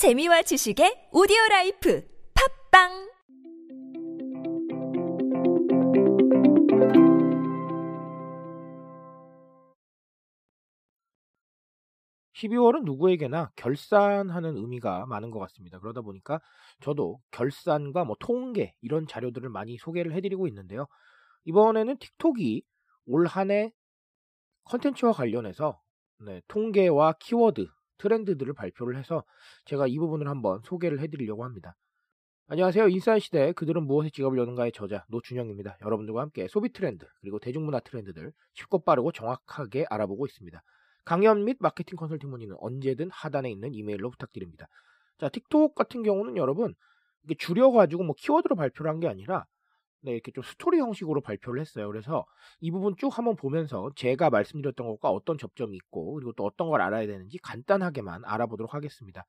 재미와 지식의 오디오 라이프 팟빵 12월은 누구에게나 결산하는 의미가 많은 것 같습니다. 그러다 보니까 저도 결산과 뭐 통계 이런 자료들을 많이 소개를 해드리고 있는데요. 이번에는 틱톡이 올 한 해 컨텐츠와 관련해서 네, 통계와 키워드, 트렌드들을 발표를 해서 제가 이 부분을 한번 소개를 해드리려고 합니다. 안녕하세요. 인싸의 시대 그들은 무엇에 지갑을 여는가의 저자 노준영입니다. 여러분들과 함께 소비 트렌드 그리고 대중문화 트렌드들 쉽고 빠르고 정확하게 알아보고 있습니다. 강연 및 마케팅 컨설팅 문의는 언제든 하단에 있는 이메일로 부탁드립니다. 자, 틱톡 같은 경우는 여러분 이게 줄여가지고 뭐 키워드로 발표를 한 게 아니라 네, 이렇게 좀 스토리 형식으로 발표를 했어요. 그래서 이 부분 쭉 한번 보면서 제가 말씀드렸던 것과 어떤 접점이 있고 그리고 또 어떤 걸 알아야 되는지 간단하게만 알아보도록 하겠습니다.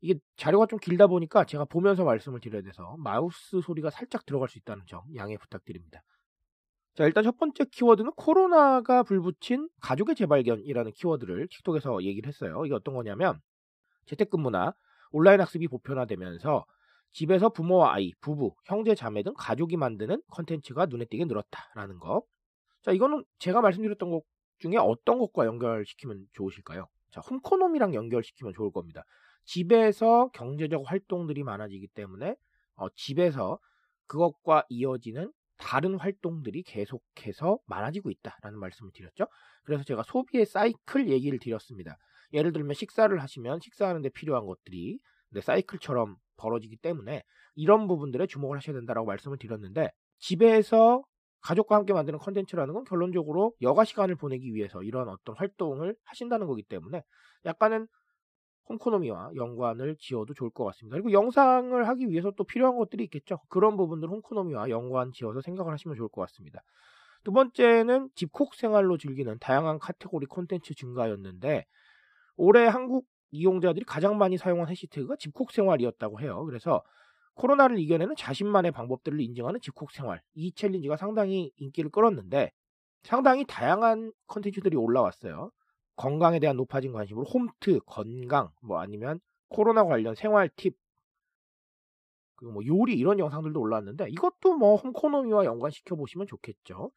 이게 자료가 좀 길다 보니까 제가 보면서 말씀을 드려야 돼서 마우스 소리가 살짝 들어갈 수 있다는 점 양해 부탁드립니다. 자, 일단 첫 번째 키워드는 코로나가 불붙인 가족의 재발견이라는 키워드를 틱톡에서 얘기를 했어요. 이게 어떤 거냐면 재택근무나 온라인 학습이 보편화되면서 집에서 부모와 아이, 부부, 형제, 자매 등 가족이 만드는 컨텐츠가 눈에 띄게 늘었다라는 거. 자, 이거는 제가 말씀드렸던 것 중에 어떤 것과 연결시키면 좋으실까요? 자, 홈코노미랑 연결시키면 좋을 겁니다. 집에서 경제적 활동들이 많아지기 때문에 어, 집에서 그것과 이어지는 다른 활동들이 계속해서 많아지고 있다라는 말씀을 드렸죠. 그래서 제가 소비의 사이클 얘기를 드렸습니다. 예를 들면 식사를 하시면 식사하는데 필요한 것들이 네, 사이클처럼 벌어지기 때문에 이런 부분들에 주목을 하셔야 된다라고 말씀을 드렸는데 집에서 가족과 함께 만드는 컨텐츠라는 건 결론적으로 여가 시간을 보내기 위해서 이런 어떤 활동을 하신다는 거기 때문에 약간은 홈코노미와 연관을 지어도 좋을 것 같습니다. 그리고 영상을 하기 위해서 또 필요한 것들이 있겠죠. 그런 부분들 홈코노미와 연관 지어서 생각을 하시면 좋을 것 같습니다. 두 번째는 집콕 생활로 즐기는 다양한 카테고리 콘텐츠 증가였는데 올해 한국 이용자들이 가장 많이 사용한 해시태그가 집콕 생활이었다고 해요. 그래서 코로나를 이겨내는 자신만의 방법들을 인증하는 집콕 생활 이 챌린지가 상당히 인기를 끌었는데 상당히 다양한 콘텐츠들이 올라왔어요. 건강에 대한 높아진 관심으로 홈트, 건강, 뭐 아니면 코로나 관련 생활 팁, 그리고 뭐 요리 이런 영상들도 올라왔는데 이것도 뭐 홈코노미와 연관시켜 보시면 좋겠죠.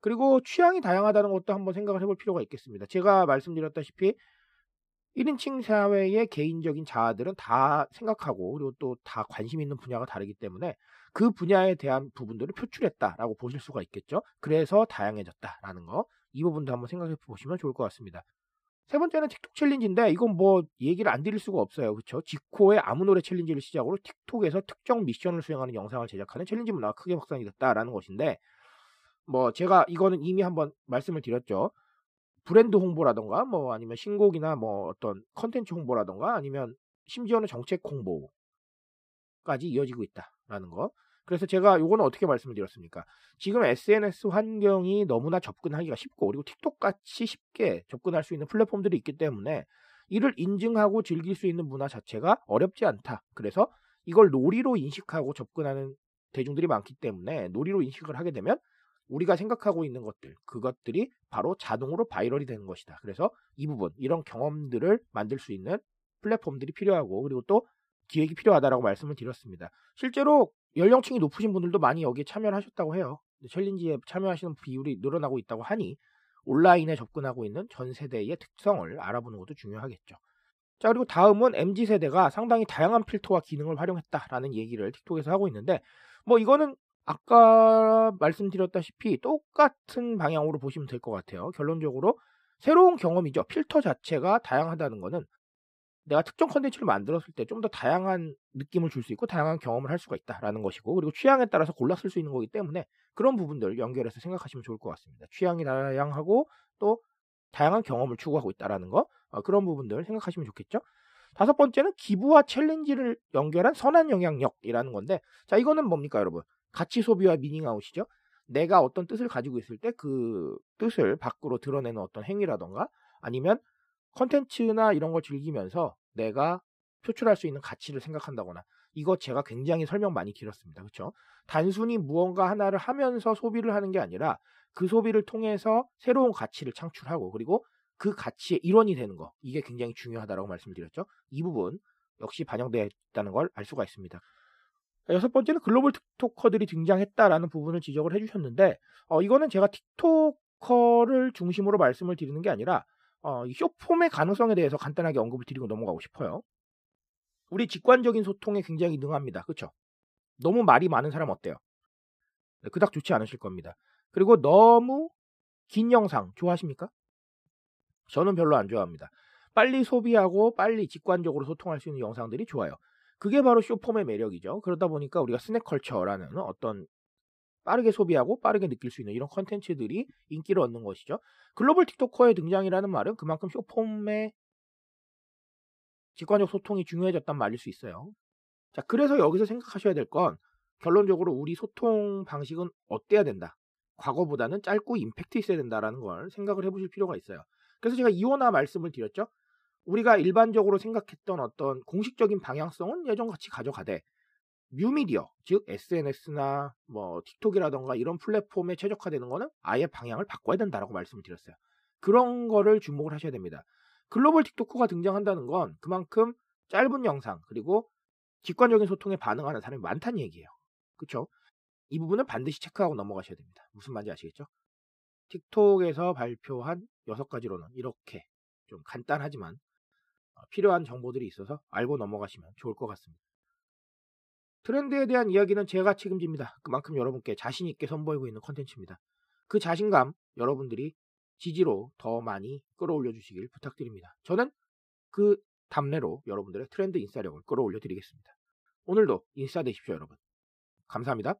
그리고 취향이 다양하다는 것도 한번 생각을 해볼 필요가 있겠습니다. 제가 말씀드렸다시피 1인칭 사회의 개인적인 자아들은 다 생각하고 그리고 또 다 관심 있는 분야가 다르기 때문에 그 분야에 대한 부분들을 표출했다라고 보실 수가 있겠죠. 그래서 다양해졌다라는 거. 이 부분도 한번 생각해 보시면 좋을 것 같습니다. 세 번째는 틱톡 challenge인데 이건 뭐 얘기를 안 드릴 수가 없어요. 그렇죠? 지코의 아무 노래 challenge를 시작으로 틱톡에서 특정 미션을 수행하는 영상을 제작하는 challenge 문화가 크게 확산이 됐다라는 것인데 뭐 제가 이거는 이미 한번 말씀을 드렸죠. 브랜드 홍보라던가 뭐 아니면 신곡이나 뭐 어떤 컨텐츠 홍보라던가 아니면 심지어는 정책 홍보까지 이어지고 있다라는 거. 그래서 제가 요거는 어떻게 말씀을 드렸습니까? 지금 SNS 환경이 너무나 접근하기가 쉽고 그리고 틱톡 같이 쉽게 접근할 수 있는 플랫폼들이 있기 때문에 이를 인증하고 즐길 수 있는 문화 자체가 어렵지 않다. 그래서 이걸 놀이로 인식하고 접근하는 대중들이 많기 때문에 놀이로 인식을 하게 되면 우리가 생각하고 있는 것들, 그것들이 바로 자동으로 viral이 되는 것이다. 그래서 이 부분, 이런 경험들을 만들 수 있는 플랫폼들이 필요하고, 그리고 또 기획이 필요하다라고 말씀을 드렸습니다. 실제로 연령층이 높으신 분들도 많이 여기에 참여를 하셨다고 해요. 챌린지에 참여하시는 비율이 늘어나고 있다고 하니 온라인에 접근하고 있는 전 세대의 특성을 알아보는 것도 중요하겠죠. 자, 그리고 다음은 MZ세대가 상당히 다양한 필터와 기능을 활용했다라는 얘기를 틱톡에서 하고 있는데, 뭐 이거는 아까 말씀드렸다시피 똑같은 방향으로 보시면 될 것 같아요. 결론적으로 새로운 경험이죠. 필터 자체가 다양하다는 것은 내가 특정 컨텐츠를 만들었을 때 좀 더 다양한 느낌을 줄 수 있고 다양한 경험을 할 수가 있다라는 것이고 그리고 취향에 따라서 골라 쓸 수 있는 거기 때문에 그런 부분들 연결해서 생각하시면 좋을 것 같습니다. 취향이 다양하고 또 다양한 경험을 추구하고 있다라는 거 어, 그런 부분들 생각하시면 좋겠죠. 다섯 번째는 기부와 챌린지를 연결한 선한 영향력이라는 건데 자 이거는 뭡니까 여러분 가치 소비와 미닝아웃이죠. 내가 어떤 뜻을 가지고 있을 때 그 뜻을 밖으로 드러내는 어떤 행위라던가 아니면 컨텐츠나 이런 걸 즐기면서 내가 표출할 수 있는 가치를 생각한다거나 이거 제가 굉장히 설명 많이 드렸습니다. 그렇죠? 단순히 무언가 하나를 하면서 소비를 하는 게 아니라 그 소비를 통해서 새로운 가치를 창출하고 그리고 그 가치의 일원이 되는 거 이게 굉장히 중요하다고 말씀드렸죠. 이 부분 역시 반영되어 있다는 걸 알 수가 있습니다. 여섯 번째는 글로벌 틱토커들이 등장했다라는 부분을 지적을 해주셨는데 어, 이거는 제가 틱토커를 중심으로 말씀을 드리는 게 아니라 어, 이 쇼폼의 가능성에 대해서 간단하게 언급을 드리고 넘어가고 싶어요. 우리 직관적인 소통에 굉장히 능합니다. 그렇죠? 너무 말이 많은 사람 어때요? 네, 그닥 좋지 않으실 겁니다. 그리고 너무 긴 영상 좋아하십니까? 저는 별로 안 좋아합니다. 빨리 소비하고 빨리 직관적으로 소통할 수 있는 영상들이 좋아요. 그게 바로 쇼폼의 매력이죠. 그러다 보니까 우리가 스낵컬처라는 어떤 빠르게 소비하고 빠르게 느낄 수 있는 이런 컨텐츠들이 인기를 얻는 것이죠. 글로벌 틱토커의 등장이라는 말은 그만큼 쇼폼의 직관적 소통이 중요해졌단 말일 수 있어요. 자, 그래서 여기서 생각하셔야 될 건 결론적으로 우리 소통 방식은 어때야 된다. 과거보다는 짧고 임팩트 있어야 된다라는 걸 생각을 해보실 필요가 있어요. 그래서 제가 이원화 말씀을 드렸죠. 우리가 일반적으로 생각했던 어떤 공식적인 방향성은 예전같이 가져가되 뉴미디어, 즉 SNS나 뭐 틱톡이라던가 이런 플랫폼에 최적화되는 거는 아예 방향을 바꿔야 된다라고 말씀을 드렸어요. 그런 거를 주목을 하셔야 됩니다. 글로벌 틱톡커가 등장한다는 건 그만큼 짧은 영상 그리고 직관적인 소통에 반응하는 사람이 많다는 얘기예요. 그렇죠? 이 부분은 반드시 체크하고 넘어가셔야 됩니다. 무슨 말인지 아시겠죠? 틱톡에서 발표한 여섯 가지로는 이렇게 좀 간단하지만 어, 필요한 정보들이 있어서 알고 넘어가시면 좋을 것 같습니다. 트렌드에 대한 이야기는 제가 책임집니다. 그만큼 여러분께 자신 있게 선보이고 있는 컨텐츠입니다. 그 자신감 여러분들이 지지로 더 많이 끌어올려 주시길 부탁드립니다. 저는 그 답례로 여러분들의 트렌드 인싸력을 끌어올려 드리겠습니다. 오늘도 인싸 되십시오, 여러분. 감사합니다.